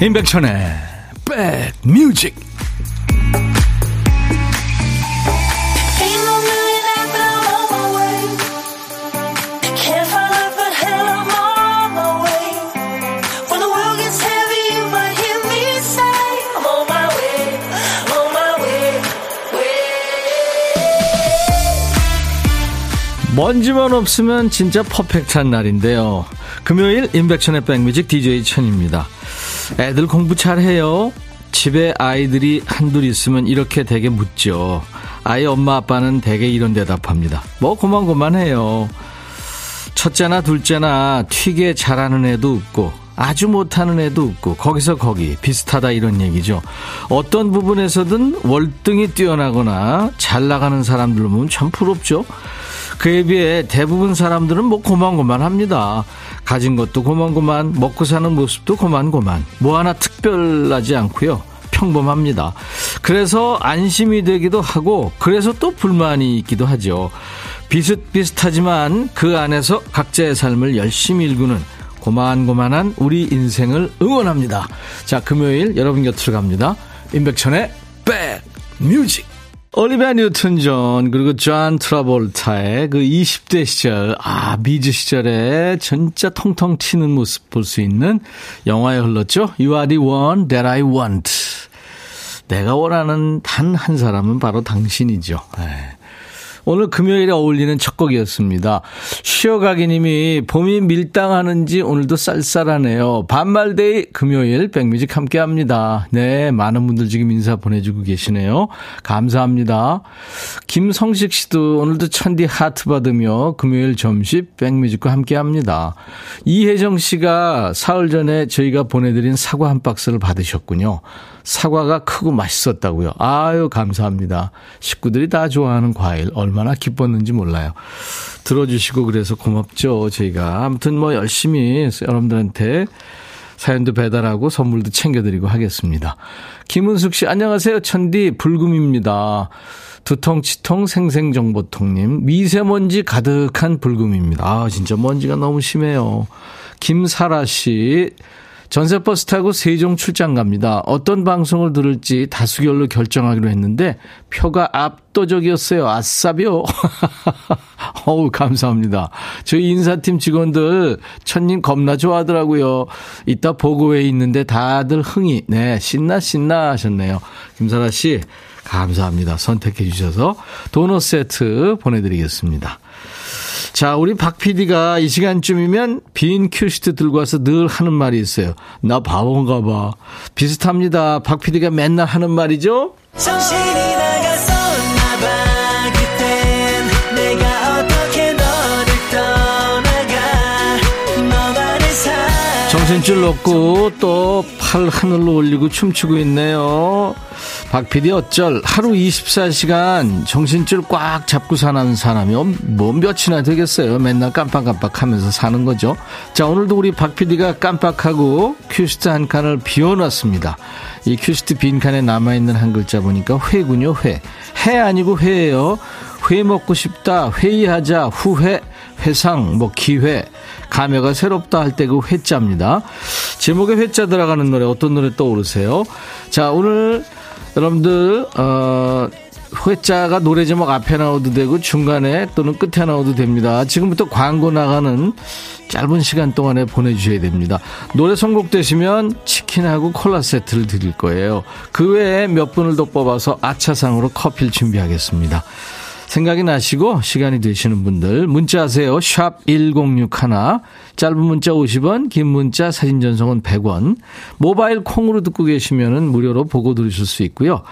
임백천의 백뮤직 먼지만 없으면 진짜 퍼펙트한 날인데요. 금요일 임백천의 백뮤직 DJ 천입니다. 애들 공부 잘해요. 집에 아이들이 한둘 있으면 이렇게 되게 묻죠. 아이 엄마 아빠는 대개 이런 대답합니다. 뭐 고만고만해요. 첫째나 둘째나 튀게 잘하는 애도 없고 아주 못하는 애도 없고 거기서 거기 비슷하다 이런 얘기죠. 어떤 부분에서든 월등히 뛰어나거나 잘 나가는 사람들 보면 참 부럽죠. 그에 비해 대부분 사람들은 뭐 고만고만합니다. 가진 것도 고만고만, 먹고 사는 모습도 고만고만, 뭐 하나 특별하지 않고요. 평범합니다. 그래서 안심이 되기도 하고, 그래서 또 불만이 있기도 하죠. 비슷비슷하지만 그 안에서 각자의 삶을 열심히 일구는 고만고만한 우리 인생을 응원합니다. 자, 금요일 여러분 곁으로 갑니다. 임백천의 백 뮤직. 올리비아 뉴튼 존 그리고 존 트라볼타의 그 20대 시절 아 리즈 시절에 진짜 통통 튀는 모습 볼 수 있는 영화에 흘렀죠. You are the one that I want. 내가 원하는 단 한 사람은 바로 당신이죠. 에이. 오늘 금요일에 어울리는 첫 곡이었습니다. 쉬어가기 님이 봄이 밀당하는지 오늘도 쌀쌀하네요. 반말데이 금요일 백뮤직 함께 합니다. 네, 많은 분들 지금 인사 보내주고 계시네요. 감사합니다. 김성식 씨도 오늘도 천디 하트 받으며 금요일 점심 백뮤직과 함께 합니다. 이혜정 씨가 사흘 전에 저희가 보내드린 사과 한 박스를 받으셨군요. 사과가 크고 맛있었다고요. 아유, 감사합니다. 식구들이 다 좋아하는 과일. 얼마나 기뻤는지 몰라요. 들어주시고 그래서 고맙죠, 저희가. 아무튼 뭐 열심히 여러분들한테 사연도 배달하고 선물도 챙겨드리고 하겠습니다. 김은숙 씨, 안녕하세요. 천디 불금입니다. 두통 치통 생생정보통님. 미세먼지 가득한 불금입니다. 아, 진짜 먼지가 너무 심해요. 김사라 씨. 전세버스 타고 세종 출장 갑니다. 어떤 방송을 들을지 다수결로 결정하기로 했는데 표가 압도적이었어요. 아싸비요. 어우, 감사합니다. 저희 인사팀 직원들 천님 겁나 좋아하더라고요. 이따 보고회에 있는데 다들 흥이, 네, 신나, 신나 하셨네요. 김사라 씨, 감사합니다. 선택해 주셔서 도넛 세트 보내드리겠습니다. 자, 우리 박 PD가 이 시간쯤이면 빈 큐시트 들고 와서 늘 하는 말이 있어요. 나 바본가 봐. 비슷합니다. 박 PD가 맨날 하는 말이죠? 정신줄 놓고 또 팔 하늘로 올리고 춤추고 있네요. 박 PD 어쩔 하루 24시간 정신줄 꽉 잡고 사는 사람이 뭐 몇이나 되겠어요. 맨날 깜빡깜빡 하면서 사는 거죠. 자, 오늘도 우리 박 PD가 깜빡하고 큐시트 한 칸을 비워놨습니다. 이 큐시트 빈 칸에 남아있는 한 글자 보니까 회군요, 회. 해 아니고 회예요. 회 먹고 싶다, 회의하자, 후회, 회상, 뭐 기회. 감회가 새롭다 할 때 그 회자입니다. 제목에 회자 들어가는 노래 어떤 노래 떠오르세요? 자, 오늘 여러분들 어 회자가 노래 제목 앞에 나오도 되고 중간에 또는 끝에 나오도 됩니다. 지금부터 광고 나가는 짧은 시간 동안에 보내주셔야 됩니다. 노래 선곡되시면 치킨하고 콜라 세트를 드릴 거예요. 그 외에 몇 분을 더 뽑아서 아차상으로 커피를 준비하겠습니다. 생각이 나시고 시간이 되시는 분들 문자 하세요. 샵 1061. 짧은 문자 50원, 긴 문자 사진 전송은 100원. 모바일 콩으로 듣고 계시면 무료로 보고 들으실 수 있고요.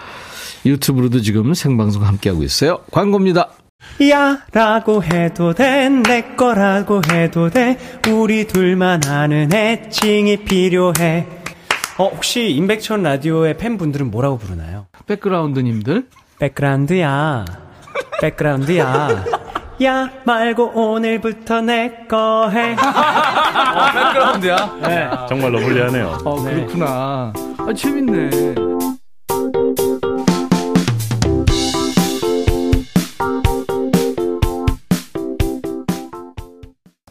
유튜브로도 지금 생방송 함께하고 있어요. 광고입니다. 야 라고 해도 돼 내 거라고 해도 돼 우리 둘만 아는 애칭이 필요해 어 혹시 임백천 라디오의 팬분들은 뭐라고 부르나요? 백그라운드님들 백그라운드야 백그라운드야. 야 말고 오늘부터 내 거 해. 어, 백그라운드야? 네. 정말 러블리하네요. 어, 그렇구나. 아, 재밌네.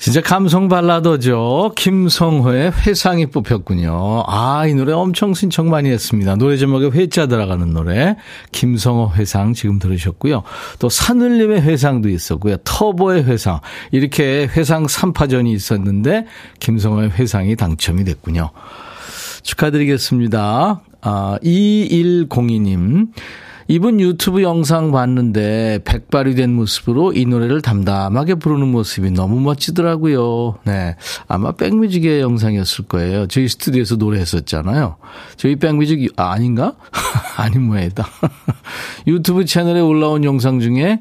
진짜 감성 발라더죠. 김성호의 회상이 뽑혔군요. 아, 이 노래 엄청 신청 많이 했습니다. 노래 제목에 회자 들어가는 노래. 김성호 회상 지금 들으셨고요. 또 산울림의 회상도 있었고요. 터보의 회상. 이렇게 회상 3파전이 있었는데 김성호의 회상이 당첨이 됐군요. 축하드리겠습니다. 아, 2102님. 이분 유튜브 영상 봤는데 백발이 된 모습으로 이 노래를 담담하게 부르는 모습이 너무 멋지더라고요. 네. 아마 백뮤직의 영상이었을 거예요. 저희 스튜디오에서 노래했었잖아요. 저희 백뮤직, 아, 아닌가? 아닌 모양이다. 유튜브 채널에 올라온 영상 중에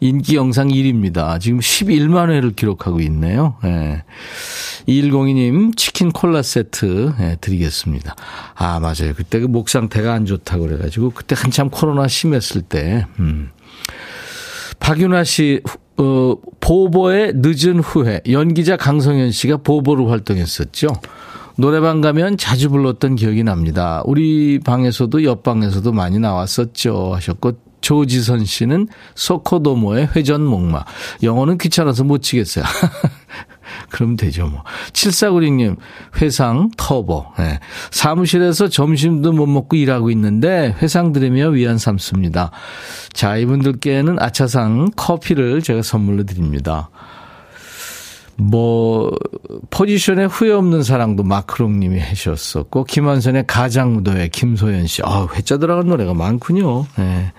인기 영상 1위입니다. 지금 11만 회를 기록하고 있네요. 네. 2102님 치킨 콜라 세트 네, 드리겠습니다. 아, 맞아요. 그때 그 목 상태가 안 좋다고 그래가지고 그때 한참 코로나 심했을 때, 음. 박윤아 씨, 어, 보보의 늦은 후회. 연기자 강성현 씨가 보보로 활동했었죠. 노래방 가면 자주 불렀던 기억이 납니다. 우리 방에서도 옆방에서도 많이 나왔었죠. 하셨고, 조지선 씨는 소코도모의 회전 목마. 영어는 귀찮아서 못 치겠어요. 그럼 되죠, 뭐. 7496님, 회상 터보. 네. 사무실에서 점심도 못 먹고 일하고 있는데 회상 들으며 위안 삼습니다. 자, 이분들께는 아차상 커피를 제가 선물로 드립니다. 뭐, 포지션에 후회 없는 사랑도 마크롱 님이 하셨었고, 김한선의 가장무도회 김소연 씨. 아, 회자 들어간 노래가 많군요. 네.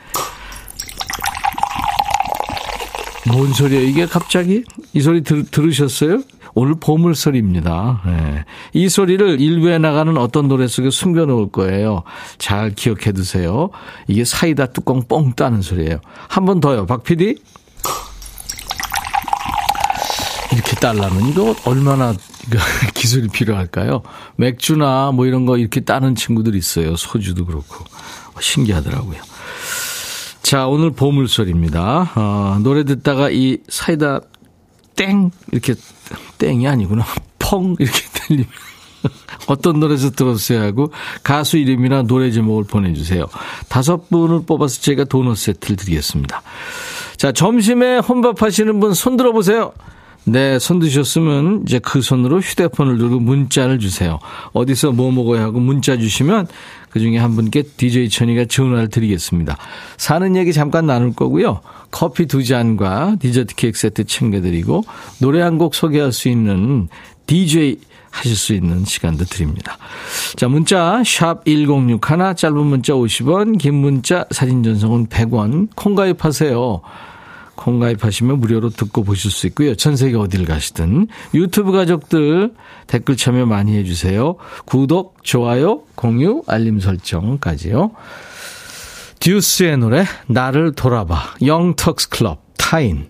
뭔 소리야 이게 갑자기? 이 소리 들, 들으셨어요? 오늘 보물소리입니다. 네. 이 소리를 일부에 나가는 어떤 노래 속에 숨겨놓을 거예요. 잘 기억해 두세요. 이게 사이다 뚜껑 뻥 따는 소리예요. 한 번 더요. 박 PD? 이렇게 딸라면 이거 얼마나 기술이 필요할까요? 맥주나 뭐 이런 거 이렇게 따는 친구들 있어요. 소주도 그렇고. 신기하더라고요. 자, 오늘 보물소리입니다. 어, 노래 듣다가 이 사이다 땡! 이렇게 땡이 아니구나. 펑! 이렇게 들리면 어떤 노래에서 들었어야 하고 가수 이름이나 노래 제목을 보내주세요. 다섯 분을 뽑아서 제가 도넛 세트를 드리겠습니다. 자, 점심에 혼밥 하시는 분 손 들어보세요. 네, 손 드셨으면 이제 그 손으로 휴대폰을 들고 문자를 주세요. 어디서 뭐 먹어야 하고 문자 주시면 그 중에 한 분께 DJ 천이가 전화를 드리겠습니다. 사는 얘기 잠깐 나눌 거고요. 커피 두 잔과 디저트 케이크 세트 챙겨드리고 노래 한 곡 소개할 수 있는 DJ 하실 수 있는 시간도 드립니다. 자, 문자 샵 1061, 짧은 문자 50원, 긴 문자 사진 전송은 100원, 콩 가입하세요. 콩 가입하시면 무료로 듣고 보실 수 있고요. 전 세계 어딜 가시든 유튜브 가족들 댓글 참여 많이 해주세요. 구독, 좋아요, 공유, 알림 설정까지요. 듀스의 노래 나를 돌아봐 영턱스 클럽 타인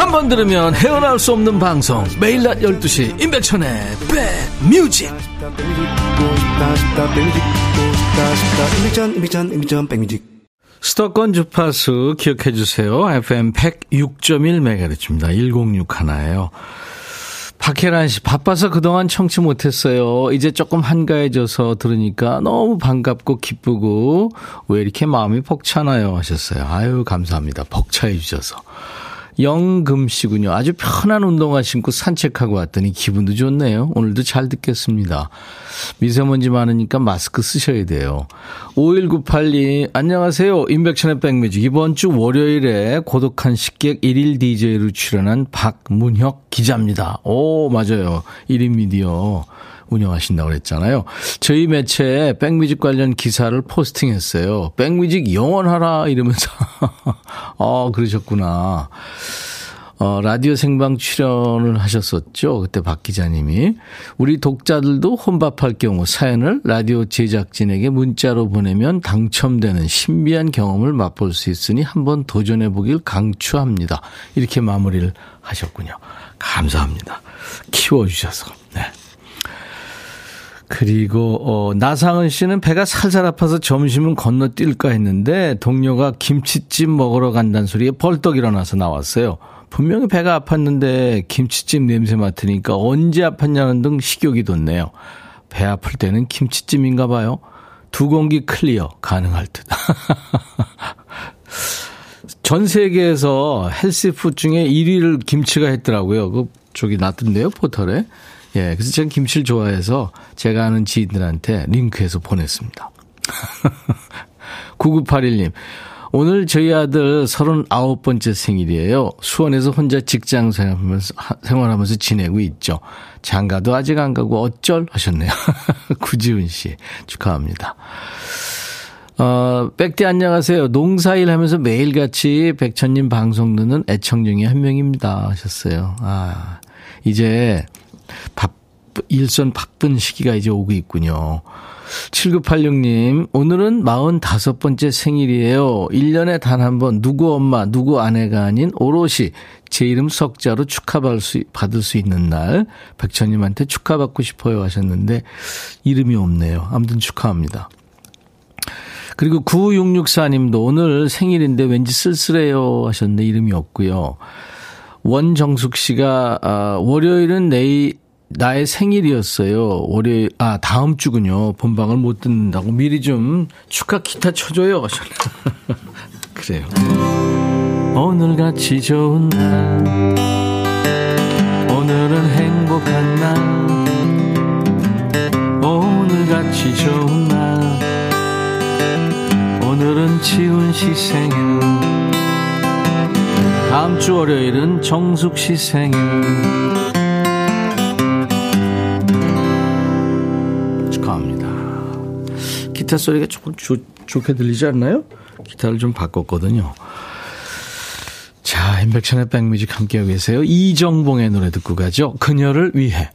한 번 들으면 헤어나올 수 없는 방송 매일 낮 12시 임백천의 백뮤직 수도권 주파수 기억해 주세요. FM 106.1MHz입니다. 106 하나예요. 박혜란 씨, 바빠서 그동안 청취 못했어요. 이제 조금 한가해져서 들으니까 너무 반갑고 기쁘고, 왜 이렇게 마음이 벅차나요? 하셨어요. 아유, 감사합니다. 벅차해 주셔서. 영금 씨군요. 아주 편한 운동화 신고 산책하고 왔더니 기분도 좋네요. 오늘도 잘 듣겠습니다. 미세먼지 많으니까 마스크 쓰셔야 돼요. 5198님, 안녕하세요. 인백천의 백뮤직. 이번 주 월요일에 고독한 식객 1일 DJ로 출연한 박문혁 기자입니다. 오, 맞아요. 1인 미디어. 운영하신다고 그랬잖아요. 저희 매체에 백뮤직 관련 기사를 포스팅했어요. 백뮤직 영원하라 이러면서 어 그러셨구나. 어, 라디오 생방 출연을 하셨었죠. 그때 박 기자님이. 우리 독자들도 혼밥할 경우 사연을 라디오 제작진에게 문자로 보내면 당첨되는 신비한 경험을 맛볼 수 있으니 한번 도전해 보길 강추합니다. 이렇게 마무리를 하셨군요. 감사합니다. 키워주셔서. 네. 그리고 어 나상은 씨는 배가 살살 아파서 점심은 건너뛸까 했는데 동료가 김치찜 먹으러 간다는 소리에 벌떡 일어나서 나왔어요. 분명히 배가 아팠는데 김치찜 냄새 맡으니까 언제 아팠냐는 듯 식욕이 돋네요. 배 아플 때는 김치찜인가 봐요. 두 공기 clear 가능할 듯. 전 세계에서 health food 중에 1위를 김치가 했더라고요. 그 저기 놨던데요, 포털에. 예, 그래서 제가 김치를 좋아해서 제가 아는 지인들한테 링크해서 보냈습니다. 9981님, 오늘 저희 아들 39번째 생일이에요. 수원에서 혼자 직장 생활하면서, 생활하면서 지내고 있죠. 장가도 아직 안 가고 어쩔 하셨네요. 구지훈 씨 축하합니다. 어, 백디 안녕하세요. 농사일 하면서 매일같이 백천님 방송 듣는 애청 중에 한 명입니다. 하셨어요. 아, 이제 밥, 일선 바쁜 시기가 이제 오고 있군요. 7986님, 오늘은 45번째 생일이에요. 1년에 단 한 번 누구 엄마, 누구 아내가 아닌 오롯이 제 이름 석자로 축하받을 수, 받을 수 있는 날, 백천님한테 축하받고 싶어요 하셨는데, 이름이 없네요. 아무튼 축하합니다. 그리고 9664님도 오늘 생일인데 왠지 쓸쓸해요 하셨는데, 이름이 없고요. 원정숙 씨가, 아, 월요일은 내일, 나의 생일이었어요. 월요일, 아, 다음 주군요. 본방을 못 듣는다고 미리 좀 축하 기타 쳐줘요. 그래요. 오늘 같이 좋은 날, 오늘은 행복한 날, 오늘 같이 좋은 날, 오늘은 지훈 씨 생일, 다음 주 월요일은 정숙 씨 생일, 기타 소리가 조금 조, 좋게 들리지 않나요? 기타를 좀 바꿨거든요. 자, 인백션의 백뮤직 함께하고 계세요. 이정봉의 노래 듣고 가죠. 그녀를 위해.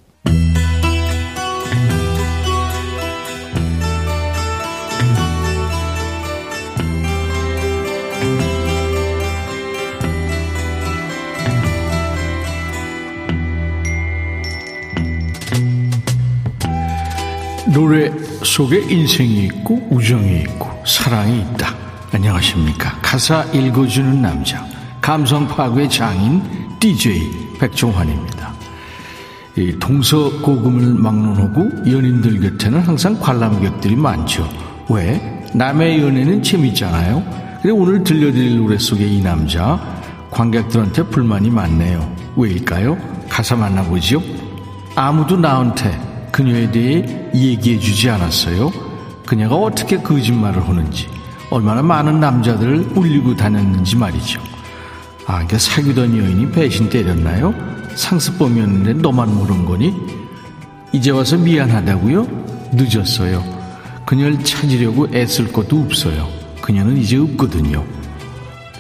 노래 속에 인생이 있고 우정이 있고 사랑이 있다. 안녕하십니까. 가사 읽어주는 남자. 감성 파괴 장인 DJ 백종환입니다. 이 동서고금을 막론하고 연인들 곁에는 항상 관람객들이 많죠. 왜? 남의 연애는 재밌잖아요. 근데 오늘 들려드릴 노래 속의 이 남자 관객들한테 불만이 많네요. 왜일까요? 가사 만나보죠. 아무도 나한테 그녀에 대해 얘기해 주지 않았어요. 그녀가 어떻게 거짓말을 하는지, 얼마나 많은 남자들을 울리고 다녔는지 말이죠. 아, 그러니까 사귀던 여인이 배신 때렸나요? 상습범이었는데 너만 모른 거니? 이제 와서 미안하다고요? 늦었어요. 그녀를 찾으려고 애쓸 것도 없어요. 그녀는 이제 없거든요.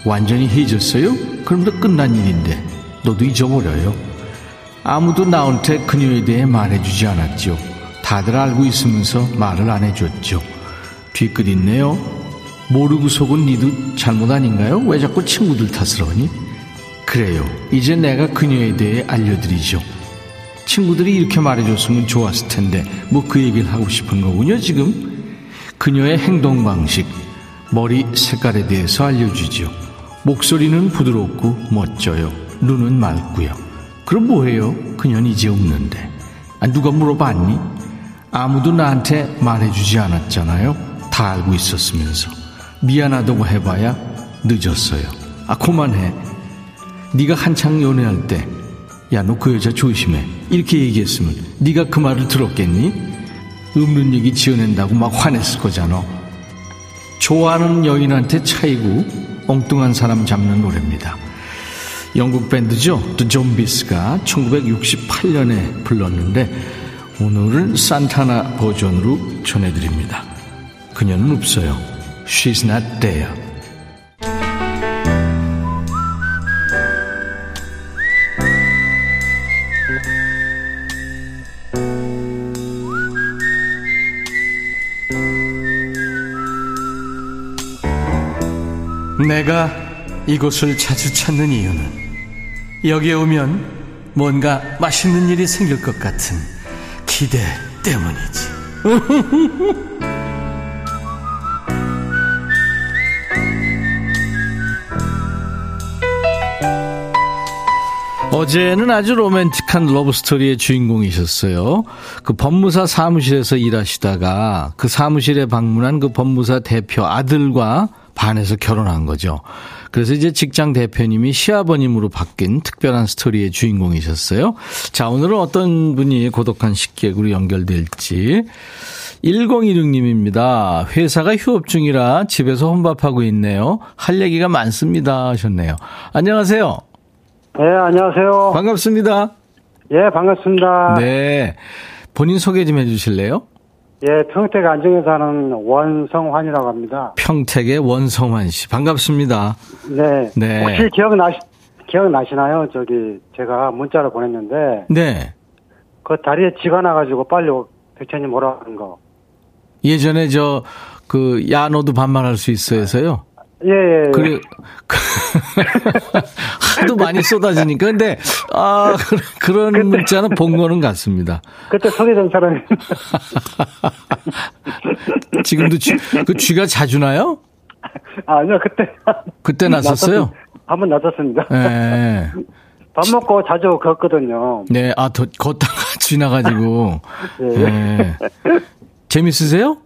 완전히 헤어졌어요? 그럼 도 끝난 일인데 너도 잊어버려요. 아무도 나한테 그녀에 대해 말해주지 않았죠. 다들 알고 있으면서 말을 안 해줬죠. 뒤끝 있네요. 모르고 속은 니도 잘못 아닌가요? 왜 자꾸 친구들 탓을 하니? 그래요. 이제 내가 그녀에 대해 알려드리죠. 친구들이 이렇게 말해줬으면 좋았을 텐데 뭐 그 얘기를 하고 싶은 거군요 지금. 그녀의 행동 방식, 머리 색깔에 대해서 알려주죠. 목소리는 부드럽고 멋져요. 눈은 맑고요. 그럼 뭐해요? 그녀는 이제 없는데. 아, 누가 물어봤니? 아무도 나한테 말해주지 않았잖아요. 다 알고 있었으면서. 미안하다고 해봐야 늦었어요. 아, 그만해. 네가 한창 연애할 때, 야, 너 그 여자 조심해. 이렇게 얘기했으면 네가 그 말을 들었겠니? 없는 얘기 지어낸다고 막 화냈을 거잖아. 좋아하는 여인한테 차이고 엉뚱한 사람 잡는 노래입니다. 영국 밴드죠. 또 좀비스가 1968년에 불렀는데 오늘은 산타나 버전으로 전해드립니다. 그녀는 없어요. She's not there. 내가 이곳을 자주 찾는 이유는 여기에 오면 뭔가 맛있는 일이 생길 것 같은 기대 때문이지. 어제는 아주 로맨틱한 러브스토리의 주인공이셨어요. 그 법무사 사무실에서 일하시다가 그 사무실에 방문한 그 법무사 대표 아들과 반해서 결혼한 거죠. 그래서 이제 직장 대표님이 시아버님으로 바뀐 특별한 스토리의 주인공이셨어요. 자, 오늘은 어떤 분이 고독한 식객으로 연결될지. 1016님입니다. 회사가 휴업 중이라 집에서 혼밥하고 있네요. 할 얘기가 많습니다. 하셨네요. 안녕하세요. 네, 안녕하세요. 반갑습니다. 예, 반갑습니다. 네. 본인 소개 좀 해주실래요? 예, 평택 안정에 사는 원성환이라고 합니다. 평택의 원성환 씨. 반갑습니다. 네. 네. 혹시 기억나시, 기억나시나요? 저기, 제가 문자를 보냈는데, 네. 그 다리에 쥐가 나가지고 빨리 백천님 오라 하는 거. 예전에 저, 그, 야, 너도 반말할 수 있어 해서요. 예, 예. 예. 그래, 하도 많이 쏟아지니까. 근데, 아, 그런 문자는 본 거는 같습니다. 그때 소개된 사람이. 지금도 쥐, 그 쥐가 자주 나요? 아, 아니요, 그때. 그때 났었어요? 한번 났었습니다. 네. 밥 먹고 자주 걷거든요. 네, 아, 더, 걷다가 지나가지고. 예. 네. 재밌으세요?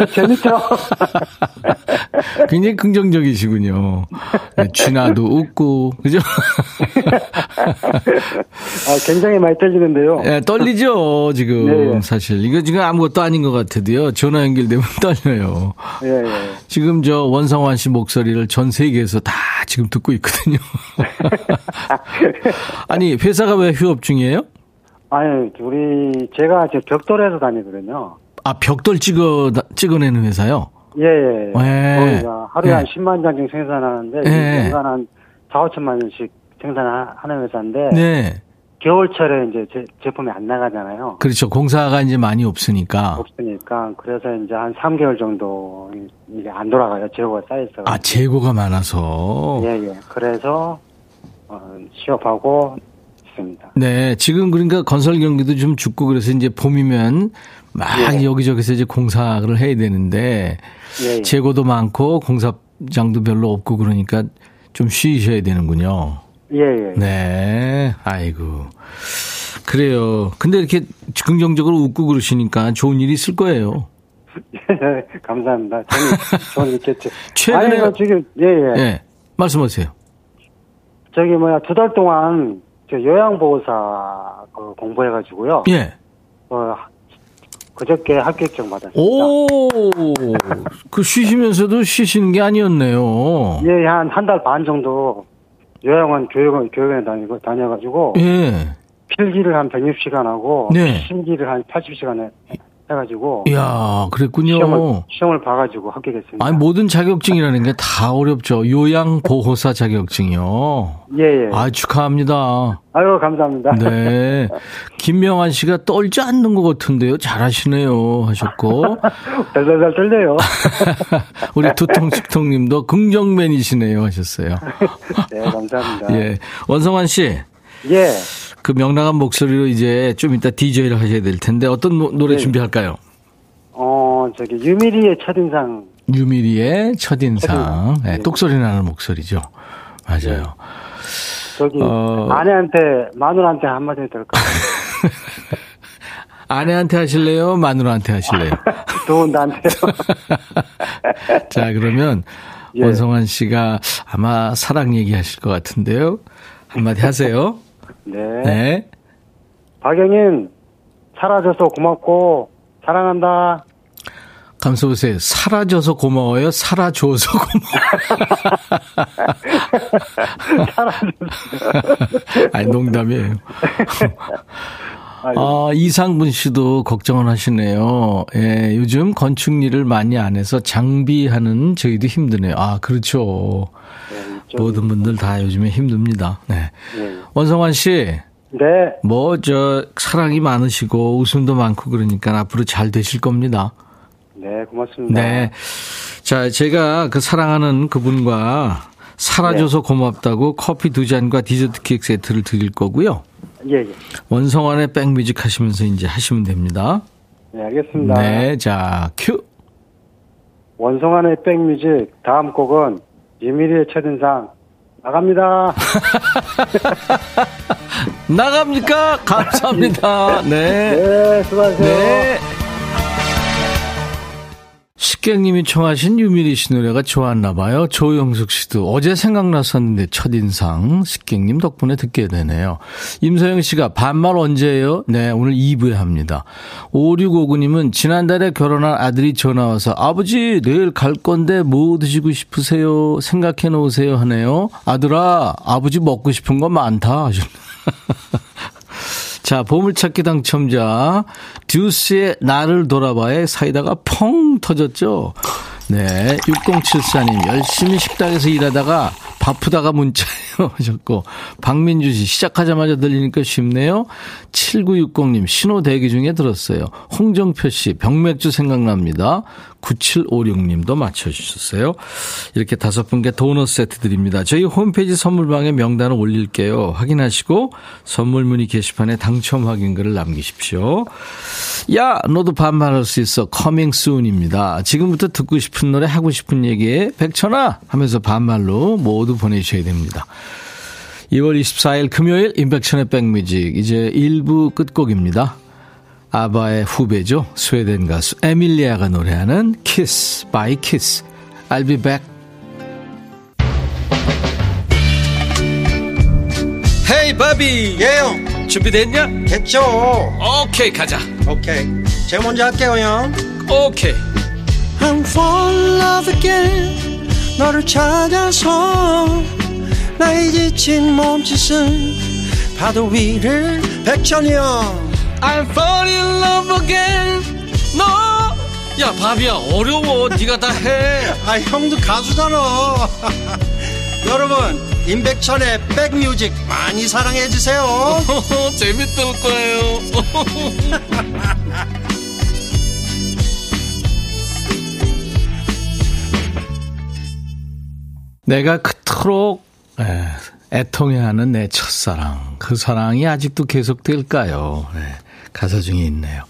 예, 재밌죠? 굉장히 긍정적이시군요. 네, 쥐나도 웃고, 그죠? 아, 굉장히 많이 떨리는데요. 예, 떨리죠, 지금. 네, 예. 사실. 이거 지금 아무것도 아닌 것 같아도요. 전화 연결되면 떨려요. 예, 예. 지금 저 원성환 씨 목소리를 전 세계에서 다 지금 듣고 있거든요. 아니, 회사가 왜 휴업 중이에요? 아니, 우리, 제가 지금 벽돌에서 다니거든요. 아, 벽돌 찍어, 찍어내는 회사요? 예, 예. 네. 거기가 하루에 네. 한 10만 장 정도 생산하는데, 네. 연간 한 4, 5천만 원씩 생산하는 회사인데, 네. 겨울철에 이제 제, 제품이 안 나가잖아요. 그렇죠. 공사가 이제 많이 없으니까. 없으니까, 그래서 이제 한 3개월 정도 이게 안 돌아가요. 재고가 쌓여서. 아, 재고가 많아서. 예, 예. 그래서, 어, 취업하고 있습니다. 네, 지금 그러니까 건설 경기도 좀 죽고 그래서 이제 봄이면 막 예. 여기저기서 이제 공사를 해야 되는데 예, 예. 재고도 많고 공사장도 별로 없고 그러니까 좀 쉬셔야 되는군요. 예, 예. 네, 아이고. 그래요. 근데 이렇게 긍정적으로 웃고 그러시니까 좋은 일이 있을 거예요. 감사합니다. 저는, 저는 있겠죠. 최근에- 아니, 그 지금, 예, 예. 예. 말씀하세요. 저기 뭐야 두 달 동안 저 요양보호사 그 공부해가지고요. 예. 어, 그저께 합격증 받았습니다. 오, 그 쉬시면서도 쉬시는 게 아니었네요. 예, 한 한 달 반 정도 요양원 교육원 교육원에 다니고 다녀가지고 예. 필기를 한 160시간 하고 네. 심기를 한 80시간 해가지고 이야, 그랬군요. 시험을 시험을 봐가지고 합격했습니다. 아니, 모든 자격증이라는 게 다 어렵죠. 요양보호사 자격증이요. 예, 예. 아, 축하합니다. 아유 감사합니다. 네. 김명환 씨가 떨지 않는 것 같은데요. 잘하시네요. 하셨고. 달달달 떨려요. 우리 두통식통 님도 긍정맨이시네요. 하셨어요. 네, 감사합니다. 예. 원성환 씨. 예. 그 명랑한 목소리로 이제 좀 이따 DJ를 하셔야 될 텐데 어떤 노- 노래 네. 준비할까요? 어, 저기 유미리의 첫인상 유미리의 첫인상. 네, 예. 똑소리 나는 목소리죠. 맞아요. 저기 어. 아내한테 마누라한테 한마디 해도 될까요? 아내한테 하실래요? 마누라한테 하실래요? 좋은 나한테요. 자, 그러면 예. 원성환 씨가 아마 사랑 얘기하실 것 같은데요. 한마디 하세요. 네. 네. 박영인 사라져서 고맙고 사랑한다. 감사 보세요. 사라져서 고마워요. 살아줘서 고마워요. 아니, 농담이에요. 아, 이상분 씨도 걱정을 하시네요. 예, 요즘 건축 일을 많이 안 해서 장비하는 저희도 힘드네요. 아, 그렇죠. 네, 좀, 모든 분들 다 요즘에 힘듭니다. 네. 예. 원성환 씨, 네. 뭐, 저, 사랑이 많으시고 웃음도 많고 그러니까 앞으로 잘 되실 겁니다. 네, 고맙습니다. 네. 자, 제가 그 사랑하는 그분과 살아줘서 네. 고맙다고 커피 두 잔과 디저트 케이크 세트를 드릴 거고요. 예, 예. 원성환의 백뮤직 하시면서 이제 하시면 됩니다. 네, 알겠습니다. 네, 자, 큐. 원성환의 백뮤직 다음 곡은 유미리의 첫인상 나갑니다. 나갑니까? 감사합니다. 네. 네, 수고하세요. 네. 식객님이 청하신 유미리 씨 노래가 좋았나 봐요. 조영숙 씨도 어제 생각났었는데 첫인상 식객님 덕분에 듣게 되네요. 임서영 씨가 반말 언제예요? 네, 오늘 2부에 합니다. 5659님은 지난달에 결혼한 아들이 전화 와서 아버지 내일 갈 건데 뭐 드시고 싶으세요? 생각해 놓으세요 하네요. 아들아 아버지 먹고 싶은 거 많다. 자, 보물찾기 당첨자 듀스의 나를 돌아봐에 사이다가 펑 터졌죠. 네, 6074님 열심히 식당에서 일하다가 바쁘다가 문자요 하셨고 박민주 씨 시작하자마자 들리니까 쉽네요. 7960님 신호 대기 중에 들었어요. 홍정표 씨 병맥주 생각납니다. 9756님도 맞춰주셨어요. 이렇게 다섯 분께 도넛 세트 드립니다. 저희 홈페이지 선물방에 명단을 올릴게요. 확인하시고 선물 문의 게시판에 당첨 확인글을 남기십시오. 야 너도 반말할 수 있어. coming soon입니다. 지금부터 듣고 싶은 노래 하고 싶은 얘기에 백천아 하면서 반말로 모두 보내주셔야 됩니다. 2월 24일 금요일 임백천의 백뮤직 이제 1부 끝곡입니다. 아바의 후배죠. 스웨덴 가수 에밀리아가 노래하는 Kiss by Kiss. I'll be back. 헤이 바비. 예영. 준비됐냐? 됐죠. 오케이 가자. 오케이. 제가 먼저 할게요 형. 오케이. I'm fall in love again. 너를 찾아서 나의 지친 몸짓은 파도 위를 백천이 형 I'm fall in love again. 너. 야, 바비야, 어려워. 네가 다 해. 아, 형도 가수잖아. 여러분, 임백천의 백뮤직 많이 사랑해 주세요. 재밌을 거예요. 내가 그토록 애통해하는 내 첫사랑, 그 사랑이 아직도 계속될까요? 네. 가사 중에 있네요.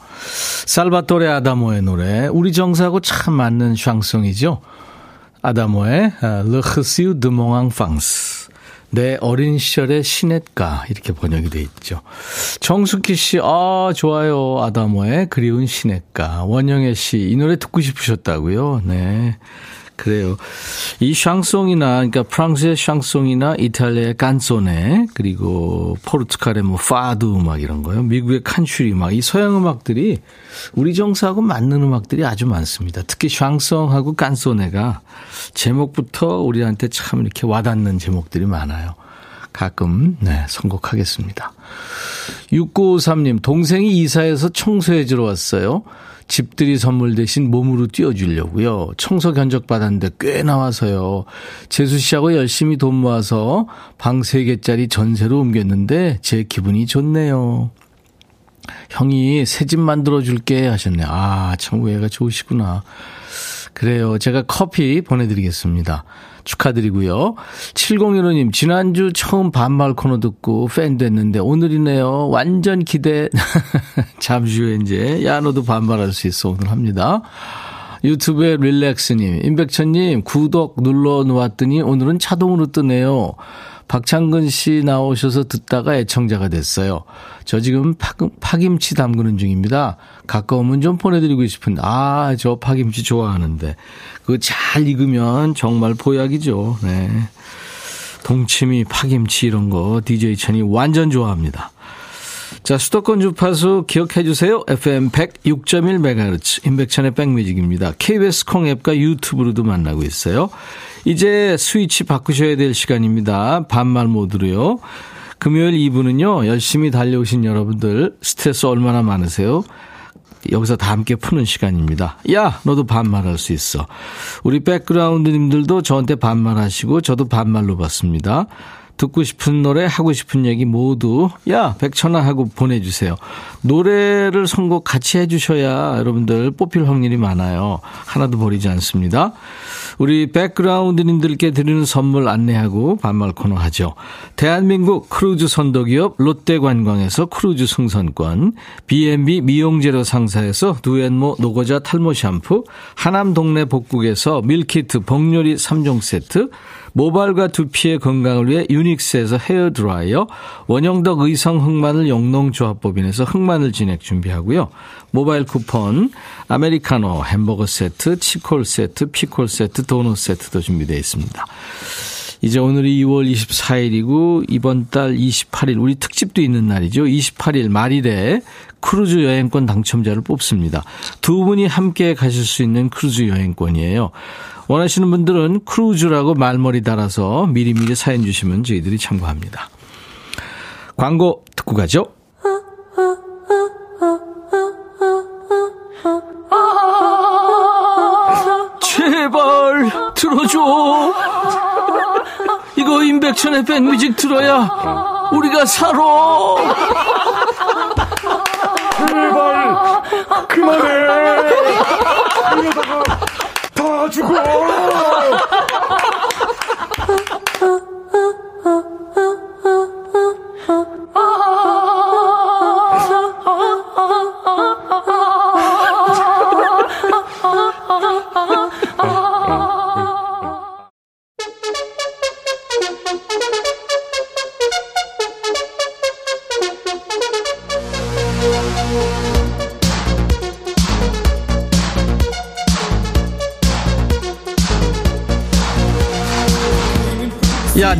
살바토레 아다모의 노래. 우리 정서하고 참 맞는 샹송이죠. 아다모의 Le ruisseau de mon enfance. 내 어린 시절의 시냇가 이렇게 번역이 돼 있죠. 정숙희 씨, 아 좋아요. 아다모의 그리운 시냇가. 원영애 씨, 이 노래 듣고 싶으셨다고요. 네. 그래요. 이 샹송이나 그러니까 프랑스의 샹송이나 이탈리아의 칸초네 그리고 포르투갈의 뭐 파두 음악 이런 거요. 미국의 컨트리 음악 이 서양 음악들이 우리 정서하고 맞는 음악들이 아주 많습니다. 특히 샹송하고 깐소네가 제목부터 우리한테 참 이렇게 와닿는 제목들이 많아요. 가끔 네, 선곡하겠습니다. 6953님 동생이 이사해서 청소해 주러 왔어요. 집들이 선물 대신 몸으로 띄워주려고요. 청소 견적 받았는데 꽤 나와서요. 재수 씨하고 열심히 돈 모아서 방 3개짜리 전세로 옮겼는데 제 기분이 좋네요. 형이 새 집 만들어줄게 하셨네. 아, 참 우애가 좋으시구나. 그래요. 제가 커피 보내드리겠습니다. 축하드리고요. 7015님, 지난주 처음 반말 코너 듣고 팬 됐는데 오늘이네요. 완전 기대. 잠시 후에 이제, 야, 너도 반말할 수 있어. 오늘 합니다. 유튜브에 릴렉스님, 임백천님, 구독 눌러 놓았더니 오늘은 자동으로 뜨네요. 박창근 씨 나오셔서 듣다가 애청자가 됐어요. 저 지금 파, 파김치 담그는 중입니다. 가까우면 좀 보내드리고 싶은데, 아, 저 파김치 좋아하는데. 그거 잘 익으면 정말 보약이죠. 네. 동치미, 파김치 이런 거 DJ 천이 완전 좋아합니다. 자, 수도권 주파수 기억해 주세요. FM 106.1MHz 인백천의 백뮤직입니다. KBS 콩 앱과 유튜브로도 만나고 있어요. 이제 스위치 바꾸셔야 될 시간입니다. 반말 모드로요. 금요일 2부는요. 열심히 달려오신 여러분들 스트레스 얼마나 많으세요? 여기서 다 함께 푸는 시간입니다. 야, 너도 반말할 수 있어. 우리 백그라운드님들도 저한테 반말하시고 저도 반말로 받습니다. 듣고 싶은 노래, 하고 싶은 얘기 모두, 야, 백천아 하고 보내주세요. 노래를 선곡 같이 해주셔야 여러분들 뽑힐 확률이 많아요. 하나도 버리지 않습니다. 우리 백그라운드님들께 드리는 선물 안내하고 반말 코너 하죠. 대한민국 크루즈 선도기업 롯데관광에서 크루즈 승선권, B&B 미용재료 상사에서 두앤모 노고자 탈모 샴푸, 하남 동네 복국에서 밀키트 복요리 3종 세트, 모발과 두피의 건강을 위해 유닉스에서 헤어드라이어, 원형덕 의성 흑마늘 영농조합법인에서 흑마늘 진액 준비하고요. 모바일 쿠폰, 아메리카노, 햄버거 세트, 치콜 세트, 피콜 세트, 도넛 세트도 준비되어 있습니다. 이제 오늘이 2월 24일이고 이번 달 28일 우리 특집도 있는 날이죠. 28일 말일에 크루즈 여행권 당첨자를 뽑습니다. 두 분이 함께 가실 수 있는 크루즈 여행권이에요. 원하시는 분들은 크루즈라고 말머리 달아서 미리미리 사연 주시면 저희들이 참고합니다. 광고 듣고 가죠. 제발 들어줘. 이거 임백천의 백뮤직 들어야 우리가 살아. 제발 그만해. 다 죽어.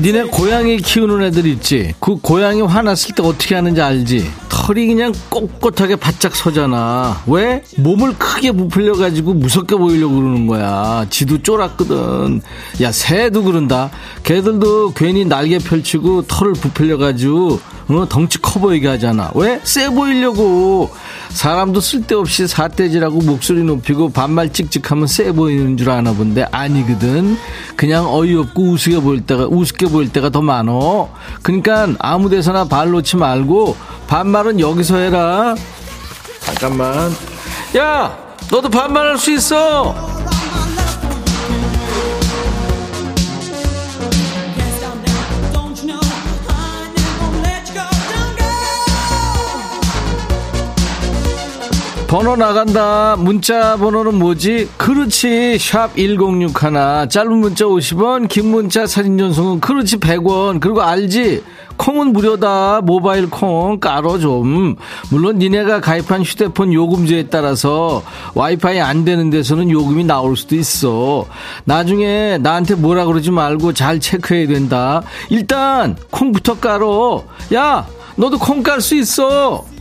니네 고양이 키우는 애들 있지? 그 고양이 화났을 때 어떻게 하는지 알지? 털이 그냥 꼿꼿하게 바짝 서잖아. 왜? 몸을 크게 부풀려가지고 무섭게 보이려고 그러는 거야. 지도 쫄았거든. 야, 새도 그런다. 걔들도 괜히 날개 펼치고 털을 부풀려가지고, 어, 덩치 커 보이게 하잖아. 왜? 세 보이려고. 사람도 쓸데없이 사태질하고 목소리 높이고 반말 찍찍하면 세 보이는 줄 아나 본데 아니거든. 그냥 어이없고 우스게 보일 때가 우습게 보일 때가 더 많어. 그러니까 아무 데서나 발 놓지 말고 반말은 여기서 해라. 잠깐만. 야, 너도 반말할 수 있어. 번호 나간다. 문자 번호는 뭐지? 그렇지. 샵 1061. 짧은 문자 50원, 긴 문자 사진 전송은 그렇지 100원. 그리고 알지? 콩은 무료다. 모바일 콩 깔어 좀. 물론 니네가 가입한 휴대폰 요금제에 따라서 와이파이 안 되는 데서는 요금이 나올 수도 있어. 나중에 나한테 뭐라 그러지 말고 잘 체크해야 된다. 일단 콩부터 깔어. 야, 너도 콩 깔 수 있어.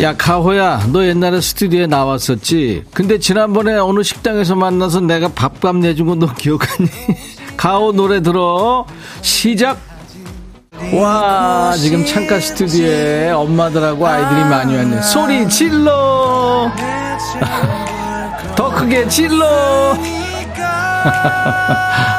야, 가호야, 너 옛날에 스튜디오에 나왔었지? 근데 지난번에 어느 식당에서 만나서 내가 밥값 내준 거 너 기억하니? 가호 노래 들어. 시작! 와, 지금 창가 스튜디오에 엄마들하고 아이들이 많이 왔네. 소리 질러! 더 크게 질러!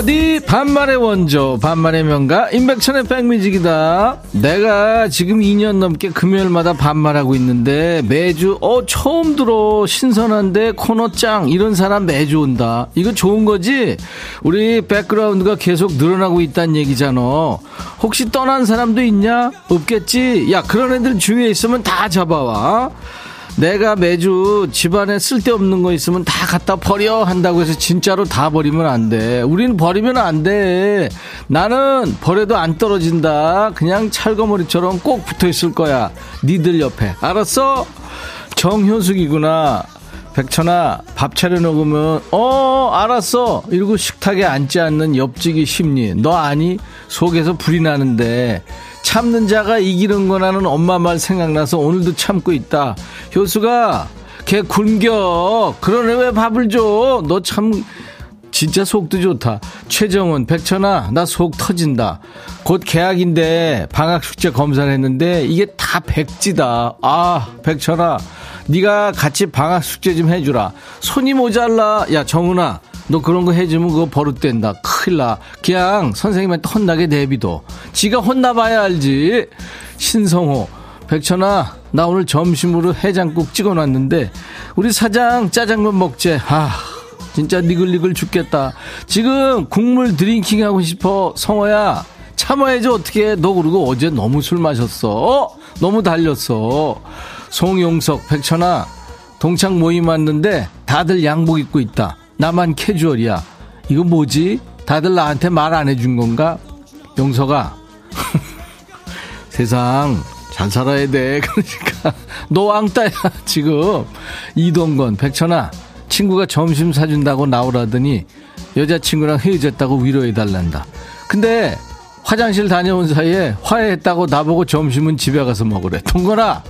어디? 반말의 원조, 반말의 명가, 임백천의 백뮤직이다. 내가 지금 2년 넘게 금요일마다 반말하고 있는데 매주, 어, 처음 들어. 신선한데 코너 짱. 이런 사람 매주 온다. 이거 좋은 거지? 우리 백그라운드가 계속 늘어나고 있다는 얘기잖아. 혹시 떠난 사람도 있냐? 없겠지? 야, 그런 애들 주위에 있으면 다 잡아와. 내가 매주 집안에 쓸데없는 거 있으면 다 갖다 버려 한다고 해서 진짜로 다 버리면 안 돼. 우리는 버리면 안 돼. 나는 버려도 안 떨어진다. 그냥 찰거머리처럼 꼭 붙어 있을 거야. 니들 옆에. 알았어? 정효숙이구나. 백천아, 밥 차려 먹으면, 어, 알았어. 이러고 식탁에 앉지 않는 옆지기 심리. 너 아니? 속에서 불이 나는데. 참는 자가 이기는 거라는 엄마 말 생각나서 오늘도 참고 있다. 효수가 걔 굶겨. 그러네 왜 밥을 줘? 너 참 진짜 속도 좋다. 최정원, 백천아, 나 속 터진다. 곧 계약인데 방학 숙제 검사를 했는데 이게 다 백지다. 아, 백천아, 네가 같이 방학 숙제 좀 해주라. 손이 모자라. 야, 정훈아, 너 그런 거 해주면 그거 버릇된다. 큰일 나. 그냥 선생님한테 혼나게 내비둬. 지가 혼나봐야 알지. 신성호, 백천아, 나 오늘 점심으로 해장국 찍어놨는데 우리 사장 짜장면 먹재. 아, 진짜 니글니글 죽겠다. 지금 국물 drinking 하고 싶어. 성호야, 참아야지 어떻게. 너 그리고 어제 너무 술 마셨어. 어? 너무 달렸어. 송용석, 백천아, 동창 모임 왔는데 다들 양복 입고 있다. 나만 캐주얼이야. 이거 뭐지? 다들 나한테 말 안 해준 건가? 용석아, 세상 잘 살아야 돼. 그러니까 너 왕따야 지금. 이동건, 백천아, 친구가 점심 사준다고 나오라더니 여자친구랑 헤어졌다고 위로해달란다. 근데 화장실 다녀온 사이에 화해했다고 나보고 점심은 집에 가서 먹으래. 동건아,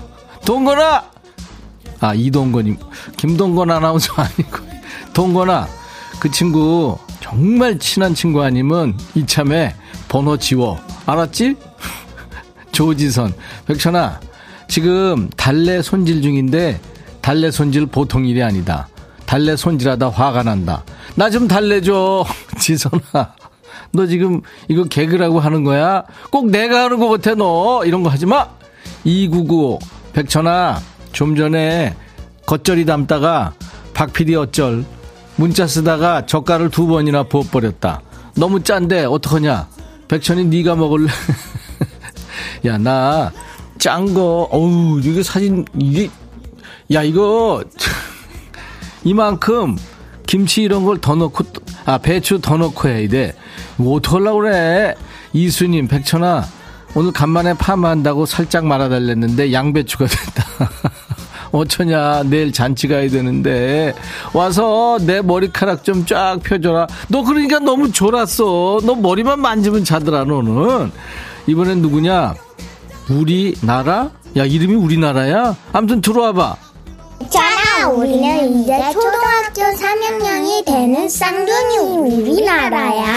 동건아. 아 이동건이 김동건 아나운서 아니고 동건아 그 친구 정말 친한 친구 아니면 이참에 번호 지워. 알았지? 조지선. 백천아 지금 달래 손질 중인데 달래 손질 보통 일이 아니다. 달래 손질하다 화가 난다. 나 좀 달래줘 지선아. 너 지금 이거 개그라고 하는 거야? 꼭 내가 하는 거 같아 너. 이런 거 하지 마 299 백천아 좀 전에 겉절이 담다가 박PD 어쩔 문자 쓰다가 젓갈을 두 번이나 부어버렸다. 너무 짠데 어떡하냐? 백천이 네가 먹을래? 야 나 짠 거 어우 이게 사진 이게 야 이거 이만큼 김치 이런 걸 더 넣고 아 배추 더 넣고 해야 돼. 뭐 어떡하려고 그래? 이수님 백천아 오늘 간만에 파마한다고 살짝 말아달랬는데 양배추가 됐다. 어쩌냐 내일 잔치 가야 되는데. 와서 내 머리카락 좀 쫙 펴줘라. 너 그러니까 너무 졸았어. 너 머리만 만지면 자더라 너는. 이번엔 누구냐? 우리나라? 야 이름이 우리나라야? 아무튼 들어와봐. 있잖아, 우리는 이제 초등학교 3학년이 되는 쌍둥이 우리나라야.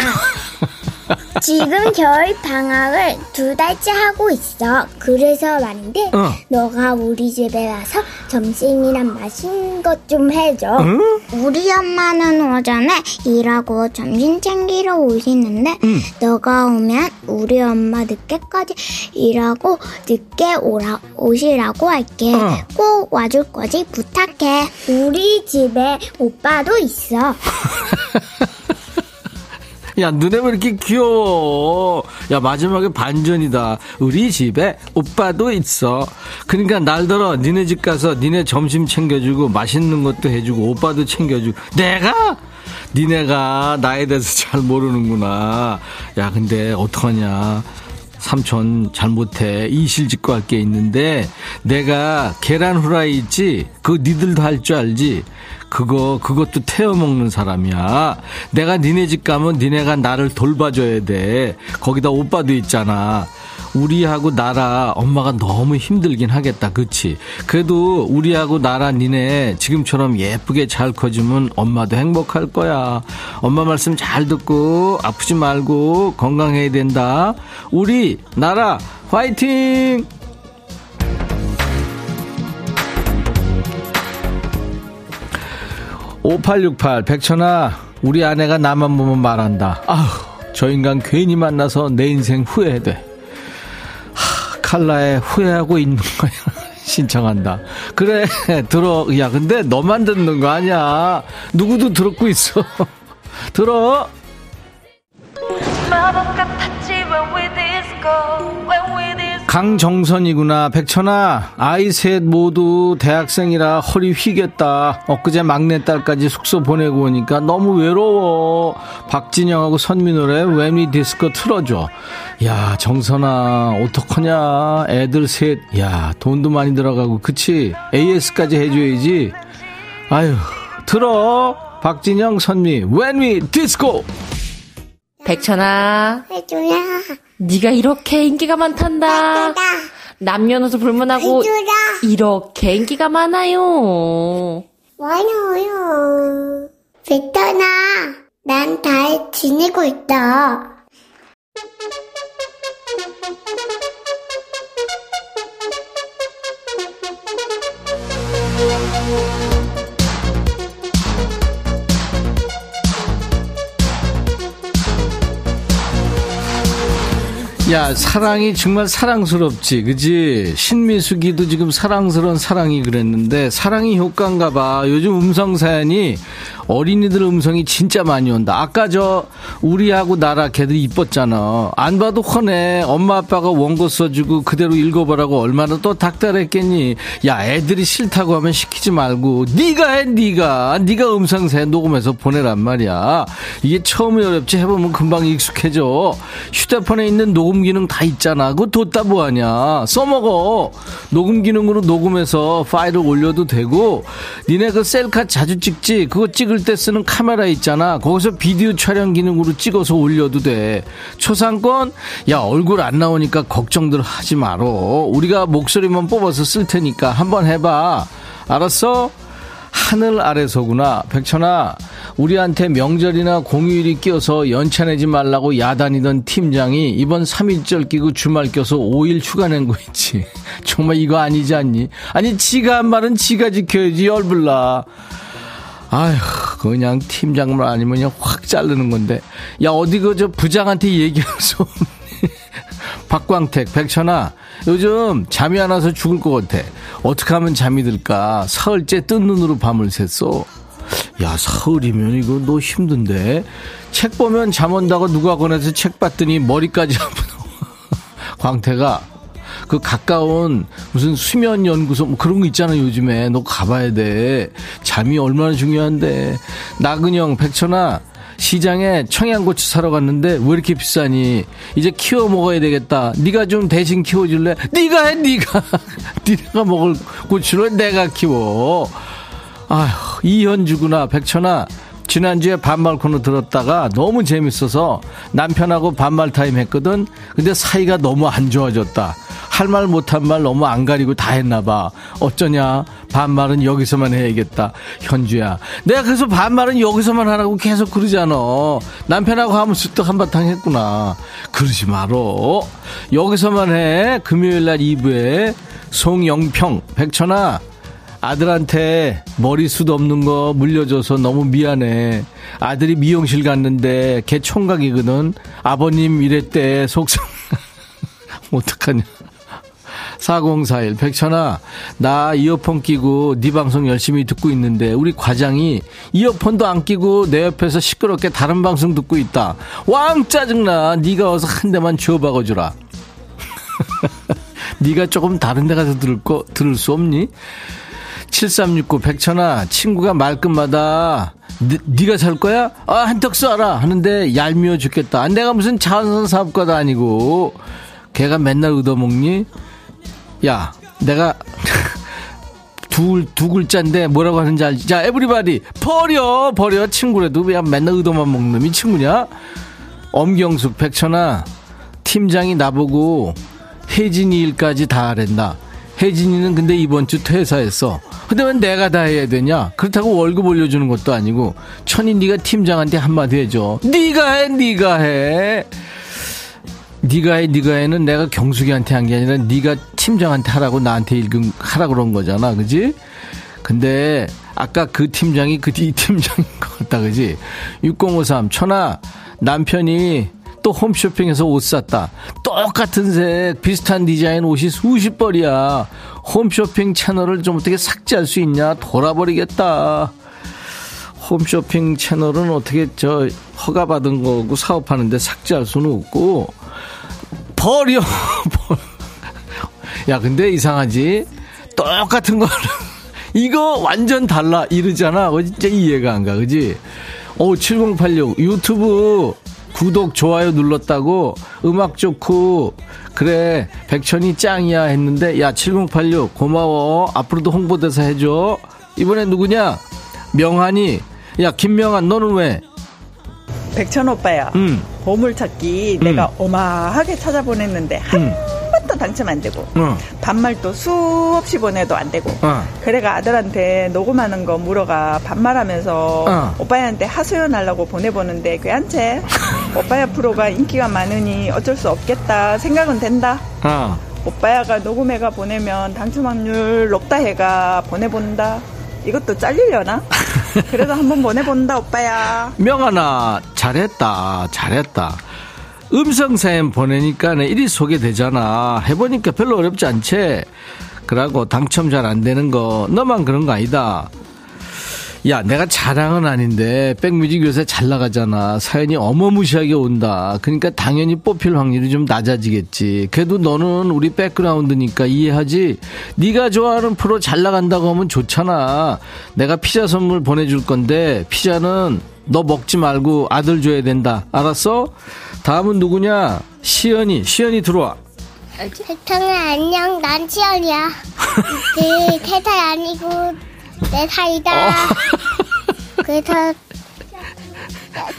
지금 겨울 방학을 두 달째 하고 있어. 그래서 말인데, 어. 너가 우리 집에 와서 점심이랑 맛있는 것 좀 해줘. 우리 엄마는 오전에 일하고 점심 챙기러 오시는데, 너가 오면 우리 엄마 늦게까지 일하고 늦게 오라, 오시라고 할게. 어. 꼭 와줄 거지 부탁해. 우리 집에 오빠도 있어. 야, 눈에 왜 이렇게 귀여워? 야, 마지막에 반전이다. 우리 집에 오빠도 있어. 그러니까 날더러 니네 집 가서 니네 점심 챙겨주고 맛있는 것도 해주고 오빠도 챙겨주고. 내가? 니네가 나에 대해서 잘 모르는구나. 야, 근데 어떡하냐. 삼촌 잘못해 이실직고 할 게 있는데 내가 계란 후라이 있지 그거 니들도 할 줄 알지 그거 그것도 태워 먹는 사람이야. 내가 니네 집 가면 니네가 나를 돌봐줘야 돼. 거기다 오빠도 있잖아. 우리하고 나라 엄마가 너무 힘들긴 하겠다. 그치? 그래도 우리하고 나라 니네 지금처럼 예쁘게 잘 커주면 엄마도 행복할 거야. 엄마 말씀 잘 듣고 아프지 말고 건강해야 된다. 우리 나라 화이팅 5868 백천아 우리 아내가 나만 보면 말한다. 아휴 저 인간 괜히 만나서 내 인생 후회돼. 하, 칼라에 후회하고 있는 거야. 신청한다. 그래 들어 야 근데 너만 듣는 거 아니야. 누구도 들었고 있어. 들어 강정선이구나. 백천아 아이 셋 모두 대학생이라 허리 휘겠다. 엊그제 막내딸까지 숙소 보내고 오니까 너무 외로워. 박진영하고 선미 노래 웨미 디스코 틀어줘. 야 정선아 어떡하냐? 애들 셋 야 돈도 많이 들어가고 그치? AS까지 해줘야지. 아유 들어. 박진영 선미 웨미 디스코 백천아, 해줘야. 네가 이렇게 인기가 많단다. 나 남녀노소 불문하고 해줘라. 이렇게 인기가 많아요. 많아요. 베터나, 난잘 지내고 있다. 야, 사랑이 정말 사랑스럽지, 그지? 신미숙이도 지금 사랑스러운 사랑이 그랬는데, 사랑이 효과인가 봐. 요즘 음성 사연이 어린이들 음성이 진짜 많이 온다. 아까 저, 우리하고 나라 걔들 이뻤잖아. 안 봐도 훤해. 엄마 아빠가 원고 써주고 그대로 읽어보라고 얼마나 또 닥달했겠니? 야, 애들이 싫다고 하면 시키지 말고, 네가 해, 네가. 네가 음성 사연 녹음해서 보내란 말이야. 이게 처음이 어렵지 해보면 금방 익숙해져. 휴대폰에 있는 녹음 기능 다 있잖아. 그거 뒀다 뭐하냐. 써먹어. 녹음 기능으로 녹음해서 파일을 올려도 되고, 니네 그 셀카 자주 찍지? 그거 찍을 때 쓰는 카메라 있잖아. 거기서 비디오 촬영 기능으로 찍어서 올려도 돼. 초상권? 야, 얼굴 안 나오니까 걱정들 하지 말어. 우리가 목소리만 뽑아서 쓸 테니까 한번 해봐. 알았어? 하늘 아래서구나. 백천아, 우리한테 명절이나 공휴일이 껴서 연차 내지 말라고 야단이던 팀장이 이번 3일절 끼고 주말 껴서 5일 휴가 낸 거 있지. 정말 이거 아니지 않니? 아니, 지가 한 말은 지가 지켜야지, 열불나. 아휴, 그냥 팀장만 아니면 그냥 확 자르는 건데. 야, 어디 그저 부장한테 얘기해서. 박광택, 백천아, 요즘 잠이 안 와서 죽을 것 같아. 어떻게 하면 잠이 들까? 사흘째 뜬 눈으로 밤을 샜어. 야, 사흘이면 이거 너 힘든데? 책 보면 잠 온다고 누가 권해서 책 봤더니 머리까지 아프다. 광태가, 그 가까운 무슨 수면 연구소 뭐 그런 거 있잖아 요즘에 너 가봐야 돼 잠이 얼마나 중요한데 나근영 백천아 시장에 청양고추 사러 갔는데 왜 이렇게 비싸니? 이제 키워 먹어야 되겠다. 네가 좀 대신 키워줄래? 네가 해 네가. 네가 먹을 고추를 내가 키워. 아휴 이현주구나 백천아. 지난주에 반말 코너 들었다가 너무 재밌어서 남편하고 반말 타임 했거든. 근데 사이가 너무 안 좋아졌다 할 말 못한 말 너무 안 가리고 다 했나봐 어쩌냐 반말은 여기서만 해야겠다 현주야 내가 그래서 반말은 여기서만 하라고 계속 그러잖아 남편하고 하면 쑥떡 한바탕 했구나 그러지 말어 여기서만 해 금요일 날 2부에 송영평 백천아 아들한테 머리숱 없는 거 물려줘서 너무 미안해. 아들이 미용실 갔는데 걔 총각이거든. 아버님 이랬대. 속상. 어떡하냐. 4041 백천아 나 이어폰 끼고 네 방송 열심히 듣고 있는데 우리 과장이 이어폰도 안 끼고 내 옆에서 시끄럽게 다른 방송 듣고 있다 왕 짜증나 네가 어서 한 대만 주워박아주라 네가 조금 다른 데 가서 들을 거 들을 수 없니? 7369 백천아 친구가 말끝마다 네, 네가 살 거야? 아 한턱 쏴라 하는데 얄미워 죽겠다 아, 내가 무슨 자원선 사업가도 아니고 걔가 맨날 얻어먹니? 야 내가 두, 두 글자인데 뭐라고 하는지 알지? 자 에브리바디 버려 버려 친구라도 왜 맨날 얻어만 먹는 놈이 친구냐? 엄경숙 백천아 팀장이 나보고 혜진이 일까지 다 하랜다 혜진이는 근데 이번 주 퇴사했어. 근데 왜 내가 다 해야 되냐? 그렇다고 월급 올려주는 것도 아니고 천이 네가 팀장한테 한마디 해줘. 네가 해, 네가 해. 네가 해, 네가 해는 내가 경숙이한테 한 게 아니라 네가 팀장한테 하라고 나한테 읽은 하라 그런 거잖아, 그지? 근데 아까 그 팀장이 그 이 팀장인 것 같다, 그지? 6053 천아 남편이 또 홈쇼핑에서 옷 샀다. 똑같은 색, 비슷한 디자인 옷이 수십 벌이야. 홈쇼핑 채널을 좀 어떻게 삭제할 수 있냐? 돌아버리겠다. 홈쇼핑 채널은 어떻게 저 허가받은 거고 사업하는데 삭제할 수는 없고 버려. 야, 근데 이상하지? 똑같은 거는 이거 완전 달라 이러잖아. 어, 진짜 이해가 안 가, 그지? 오, 7086 유튜브 구독, 좋아요 눌렀다고 음악 좋고 그래 백천이 짱이야 했는데 야 7086 고마워 앞으로도 홍보대사 해줘 이번엔 누구냐 명한이 야 김명한 너는 왜 백천 오빠야 음. 보물찾기 내가 어마하게 찾아보냈는데 한 음. 번도 당첨 안 되고 어. 반말도 수없이 보내도 안 되고 어. 그래가 아들한테 녹음하는 거 물어가 반말하면서 어. 오빠한테 하소연 하려고 보내보는데 괜찮지? 오빠야 프로가 인기가 많으니 어쩔 수 없겠다 생각은 된다 어. 오빠야가 녹음해가 보내면 당첨 확률 높다 해가 보내본다 이것도 잘리려나? 그래도 한번 보내본다 오빠야. 명아나 잘했다 잘했다. 음성사연 보내니까 일이 소개되잖아. 해보니까 별로 어렵지 않지? 그러고 당첨 잘 안 되는 거 너만 그런 거 아니다 야 내가 자랑은 아닌데 백뮤직 요새 잘 나가잖아. 사연이 어마무시하게 온다. 그러니까 당연히 뽑힐 확률이 좀 낮아지겠지. 그래도 너는 우리 백그라운드니까 이해하지? 네가 좋아하는 프로 잘 나간다고 하면 좋잖아. 내가 피자 선물 보내줄 건데 피자는 너 먹지 말고 아들 줘야 된다. 알았어? 다음은 누구냐? 시연이. 시연이 들어와. 백천아 안녕. 난 치연이야. 네 태살 아니고 내 살이다. 그래서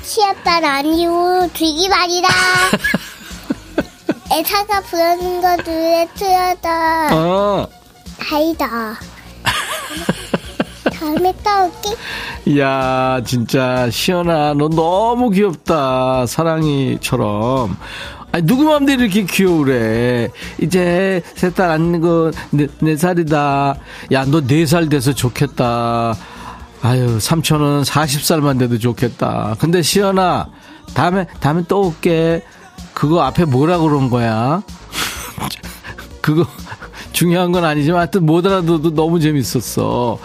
치아딸 아니고 귀기말이다. 애사가 부르는 거 눈에 틀어다 어. 아이다. 다음에 또 올게. 야 진짜 시연아 너 너무 귀엽다. 사랑이처럼 아니 누구 맘대로 이렇게 귀여우래? 이제 세달 안고 네, 네 살이다. 야 너 네 살 돼서 좋겠다. 아유 삼촌은 40살만 돼도 좋겠다. 근데 시연아 다음에 다음에 또 올게. 그거 앞에 뭐라 그런 거야? 그거 중요한 건 아니지만 하여튼 못 알아둬도 너무 재밌었어.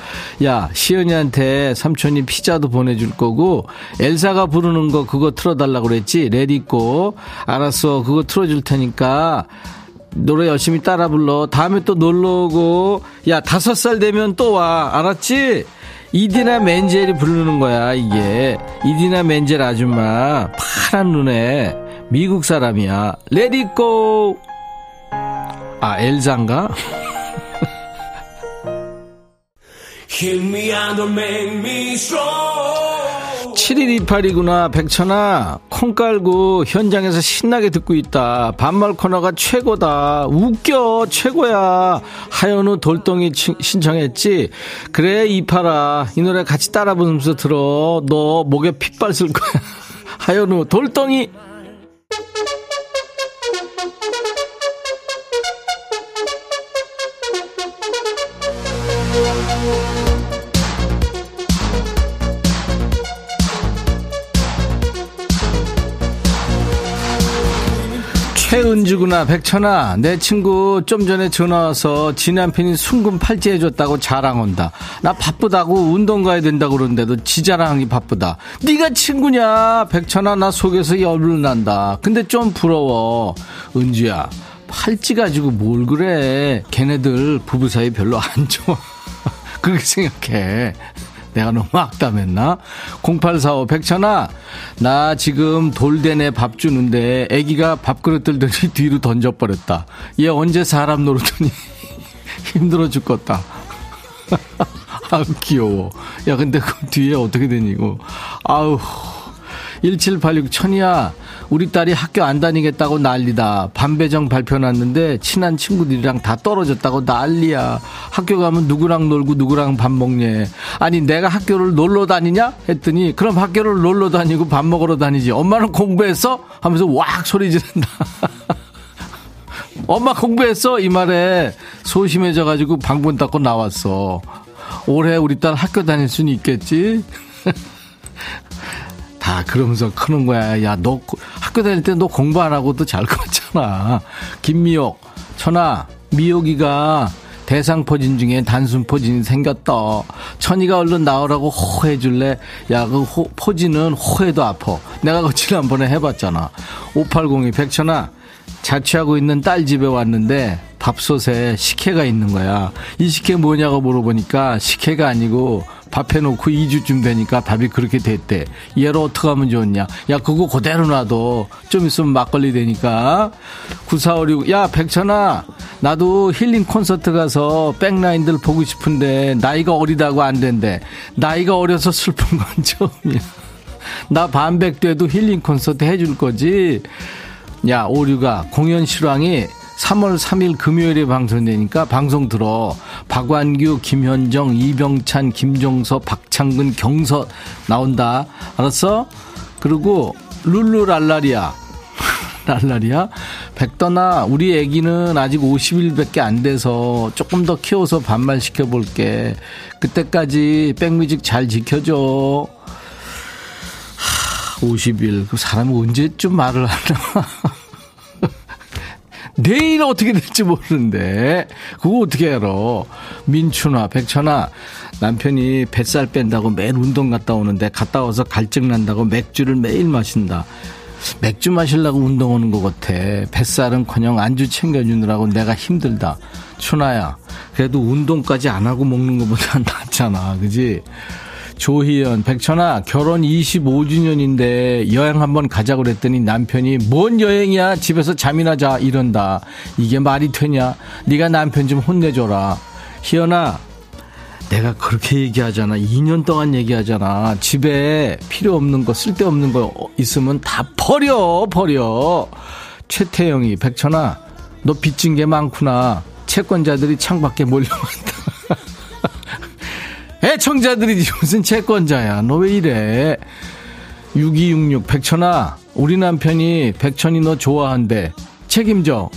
야, 시연이한테 삼촌이 피자도 보내줄 거고, 엘사가 부르는 거 그거 틀어달라고 그랬지? 레디고. 알았어. 그거 틀어줄 테니까, 노래 열심히 따라 불러. 다음에 또 놀러 오고, 야, 다섯 살 되면 또 와. 알았지? 이디나 멘젤이 부르는 거야, 이게. 이디나 멘젤 아줌마. 파란 눈에 미국 사람이야. 레디고! 아, strong. 7128이구나. 백천아, 콩 깔고 현장에서 신나게 듣고 있다. 반말 코너가 최고다. 웃겨, 최고야. 하연우 돌덩이 치- 신청했지? 그래, 이파라. 이 노래 같이 따라 부르면서 들어. 너 목에 핏발 쓸 거야. 하연우 돌덩이. 은주구나 백천아 내 친구 좀 전에 전화 와서 지 남편이 순금 팔찌 해줬다고 자랑한다. 나 바쁘다고 운동 가야 된다고 그러는데도 지 자랑하기 바쁘다. 네가 친구냐? 백천아 나 속에서 열불 난다. 근데 좀 부러워. 은주야 팔찌 가지고 뭘 그래? 걔네들 부부 사이 별로 안 좋아. 그렇게 생각해 내가 너무 악담했나? 0845 백천아 나 지금 돌대내 밥 주는데 애기가 밥그릇 들더니 뒤로 던져버렸다. 얘 언제 사람 노릇하니? 힘들어 죽겠다. 아우 귀여워. 야 근데 그 뒤에 어떻게 되니 이거? 아우 1786 천이야 우리 딸이 학교 안 다니겠다고 난리다. 반배정 발표 났는데 친한 친구들이랑 다 떨어졌다고 난리야. 학교 가면 누구랑 놀고 누구랑 밥 먹냐 아니 내가 학교를 놀러 다니냐? 했더니 그럼 학교를 놀러 다니고 밥 먹으러 다니지. 엄마는 공부했어? 하면서 왁 소리 지른다. 엄마 공부했어? 이 말에 소심해져 가지고 방문 닫고 나왔어. 올해 우리 딸 학교 다닐 수는 있겠지 다 그러면서 크는 거야. 야, 너 학교 다닐 때 너 공부 안 하고도 잘 컸잖아. 김미옥, 천아, 미옥이가 대상 포진 중에 단순 포진이 생겼다. 천이가 얼른 나오라고 호해줄래? 야, 그 호, 포진은 호해도 아파. 내가 그 지난번에 해봤잖아. 5802 백천아, 자취하고 있는 딸 집에 왔는데 밥솥에 식혜가 있는 거야. 이 식혜 뭐냐고 물어보니까 식혜가 아니고 밥 해 놓고 2주쯤 되니까 밥이 그렇게 됐대. 얘를 어떻게 하면 좋냐? 야, 그거 그대로 놔둬. 좀 있으면 막걸리 되니까. 9456, 야, 백천아. 나도 힐링 콘서트 가서 백라인들 보고 싶은데 나이가 어리다고 안 된대. 나이가 어려서 슬픈 건 처음이야. 나 반백 돼도 힐링 콘서트 해줄 거지? 야, 오류가 공연 실황이 3월 3일 금요일에 방송되니까 방송 들어. 박완규, 김현정, 이병찬, 김종서, 박창근, 경서 나온다. 알았어? 그리고 룰루랄라리아. 랄라리아. 백더나 우리 애기는 아직 50일밖에 안 돼서 조금 더 키워서 반말 시켜 볼게. 그때까지 백뮤직 잘 지켜줘. 50일. 그 사람이 언제쯤 말을 하나. 내일 어떻게 될지 모르는데. 그거 어떻게 알아. 민춘아, 백천아. 남편이 뱃살 뺀다고 매일 운동 갔다 오는데 갔다 와서 갈증 난다고 맥주를 매일 마신다. 맥주 마시려고 운동 오는 것 같아. 뱃살은 커녕 안주 챙겨주느라고 내가 힘들다. 춘아야, 그래도 운동까지 안 하고 먹는 것보다 낫잖아. 그지? 조희연, 백천아, 결혼 25주년인데 여행 한번 가자고 그랬더니 남편이 뭔 여행이야? 집에서 잠이나 자. 이런다. 이게 말이 되냐? 네가 남편 좀 혼내줘라. 희연아, 내가 그렇게 얘기하잖아. 2년 동안 얘기하잖아. 집에 필요 없는 거, 쓸데없는 거 있으면 다 버려, 버려. 최태영이, 백천아, 너 빚진 게 많구나. 채권자들이 창밖에 몰려간다. 애청자들이지 무슨 채권자야. 너 왜 이래? 6266 백천아 우리 남편이 백천이 너 좋아한대. 책임져.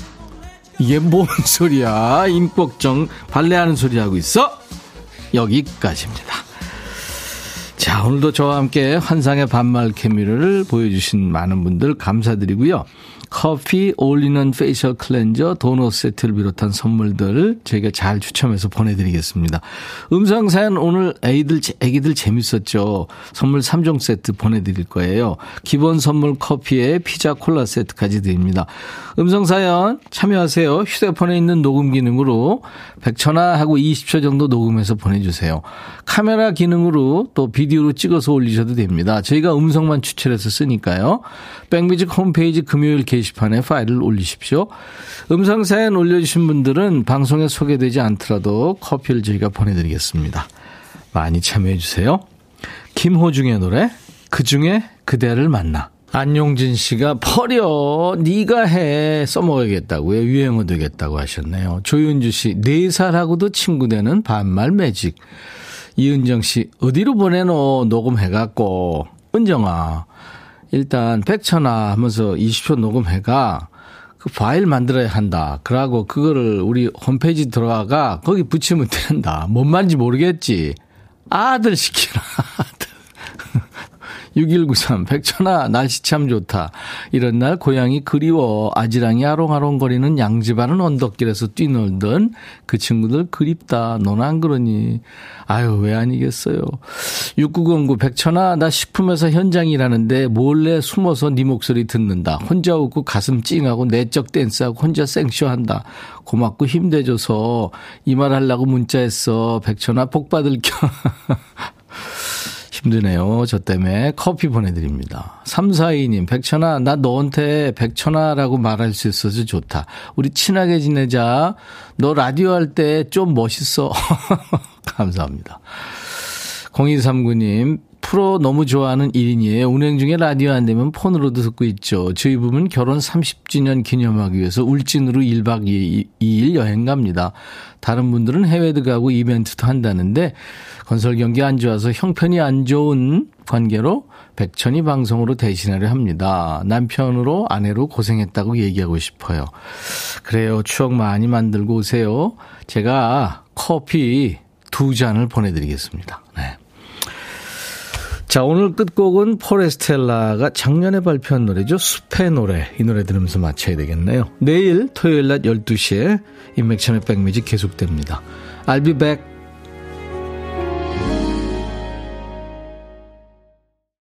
이게 뭔 소리야. 임꺽정 발레하는 소리 하고 있어? 여기까지입니다. 자, 오늘도 저와 함께 환상의 반말 케미를 보여주신 많은 분들 감사드리고요. 커피, 올리는 facial cleanser, 도넛 세트를 비롯한 선물들 저희가 잘 추첨해서 보내드리겠습니다. 음성사연 오늘 얘기들, 얘기들 재밌었죠? 선물 3종 세트 보내드릴 거예요. 기본 선물 커피에 피자 콜라 세트까지 드립니다. 음성사연 참여하세요. 휴대폰에 있는 녹음 기능으로 100초나 하고 20초 정도 녹음해서 보내주세요. 카메라 기능으로 또 비디오로 찍어서 올리셔도 됩니다. 저희가 음성만 추출해서 쓰니까요. 백뮤직 홈페이지 금요일 게시 판에 파일을 올리십시오. 음성 사연 올려주신 분들은 방송에 소개되지 않더라도 커피를 저희가 보내드리겠습니다. 많이 참여해주세요. 김호중의 노래 그 중에 그대를 만나 안용진 씨가 버려 네가 해 써먹어야겠다고요 유행어 되겠다고 하셨네요 조윤주 씨 4살하고도 친구 되는 반말 매직 이은정 씨 어디로 보내노 녹음해갖고 은정아 일단 백천아 하면서 20초 녹음해가 그 파일 만들어야 한다. 그러고 그거를 우리 홈페이지 들어가가 거기 붙이면 된다. 뭔 말인지 모르겠지. 아들 시키라. 아들. 6193 백천아 날씨 참 좋다. 이런 날 고향이 그리워 아지랑이 아롱아롱거리는 양지바른 언덕길에서 뛰놀던 그 친구들 그립다. 너는 안 그러니? 아유 왜 아니겠어요. 6909 백천아 나 식품회사 현장 일하는데 몰래 숨어서 네 목소리 듣는다. 혼자 웃고 가슴 찡하고 내적 댄스하고 혼자 생쇼한다. 고맙고 힘내줘서 이 말 하려고 문자했어. 백천아 복 받을 겨. 힘드네요. 저 때문에 커피 보내드립니다. 342님, 백천아, 나 너한테 백천아라고 말할 수 있어서 좋다. 우리 친하게 지내자. 너 라디오 할 때 좀 멋있어. 감사합니다. 0239님, 프로 너무 좋아하는 1인이에요. 운행 중에 라디오 안 되면 폰으로도 듣고 있죠. 저희 부부는 결혼 30주년 기념하기 위해서 울진으로 1박 2일, 2일 여행 갑니다. 다른 분들은 해외도 가고 이벤트도 한다는데 건설 경기 안 좋아서 형편이 안 좋은 관계로 백천이 방송으로 대신하려 합니다. 남편으로 아내로 고생했다고 얘기하고 싶어요. 그래요. 추억 많이 만들고 오세요. 제가 커피 두 잔을 보내드리겠습니다. 네. 자, 오늘 끝곡은 포레스텔라가 작년에 발표한 노래죠. 숲의 노래. 이 노래 들으면서 마쳐야 되겠네요. 내일 토요일 낮 12시에 인맥천의 백뮤직 계속됩니다. I'll be back.